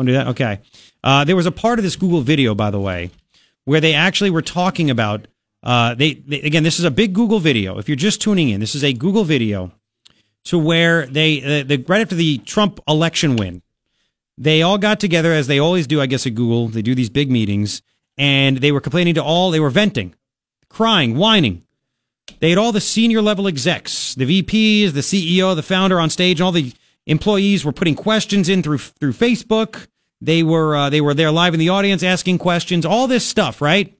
Want to do that? Okay. Uh, there was a part of this Google video, by the way, where they actually were talking about. Uh, they, they again, this is a big Google video. If you're just tuning in, this is a Google video to where they uh, the, right after the Trump election win, they all got together as they always do. I guess at Google, they do these big meetings, and they were complaining to all. They were venting, crying, whining. They had all the senior level execs, the VPs, the CEO, the founder on stage, and all the employees were putting questions in through through Facebook. They were uh, they were there live in the audience asking questions, all this stuff, right?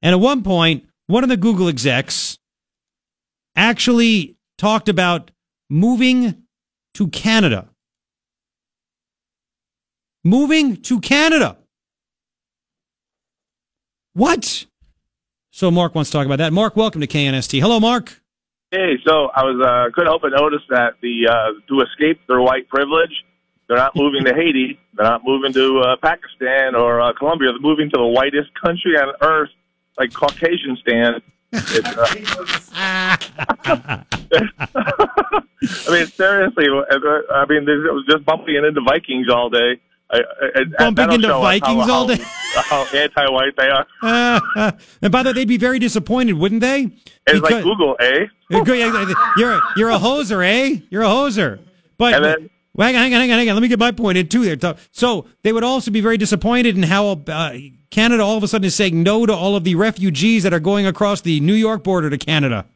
And at one point, one of the Google execs actually talked about moving to Canada. Moving to Canada. What? So Mark wants to talk about that. Mark, welcome to KNST. Hello, Mark. Hey, so I was uh, couldn't help but notice that the uh, to escape their white privilege, they're not moving to Haiti, they're not moving to uh, Pakistan or uh, Colombia. They're moving to the whitest country on earth, like Caucasian stand. It's, uh, I mean, seriously. I mean, it was just bumping into Vikings all day. I, I, Bumping into Vikings how, all day. How, how anti-white they are. and by the way, they'd be very disappointed, wouldn't they? It's like Google, eh? You're a, you're a hoser, eh? You're a hoser. But And then- well, hang on, hang on, hang on, hang on. Let me get my point in too. There. So they would also be very disappointed in how uh, Canada all of a sudden is saying no to all of the refugees that are going across the New York border to Canada.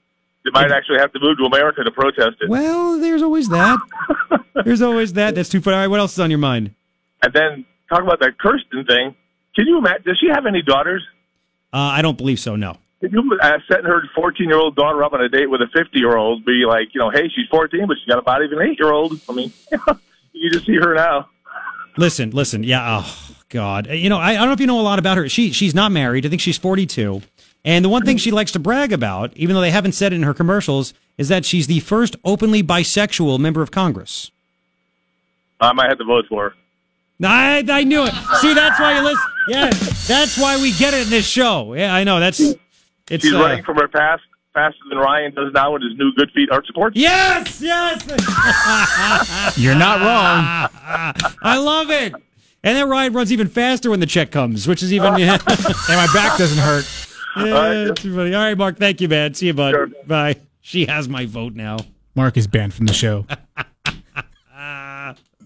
They might actually have to move to America to protest it. Well, there's always that. there's always that. That's too funny. All right, what else is on your mind? And then talk about that Kyrsten thing. Can you imagine? Does she have any daughters? Uh, I don't believe so. No. Can you uh, setting her 14 year old daughter up on a date with a 50 year old? Be like, you know, hey, she's 14, but she's got a body of an eight year old. I mean, you just see her now. Listen, listen. Yeah. Oh God. You know, I, I don't know if you know a lot about her. She she's not married. I think she's 42. And the one thing she likes to brag about, even though they haven't said it in her commercials, is that she's the first openly bisexual member of Congress. I might have to vote for her. I, I knew it. See, that's why you listen. Yeah, that's why we get it in this show. Yeah, I know. That's it's. She's uh, running from her past faster than Ryan does now with his new Good Feet Arch Support. Yes, yes. You're not wrong. I love it. And then Ryan runs even faster when the check comes, which is even. Yeah. And my back doesn't hurt. Yeah, it's funny. All right, Mark. Thank you, man. See you, bud. Sure. Bye. She has my vote now. Mark is banned from the show.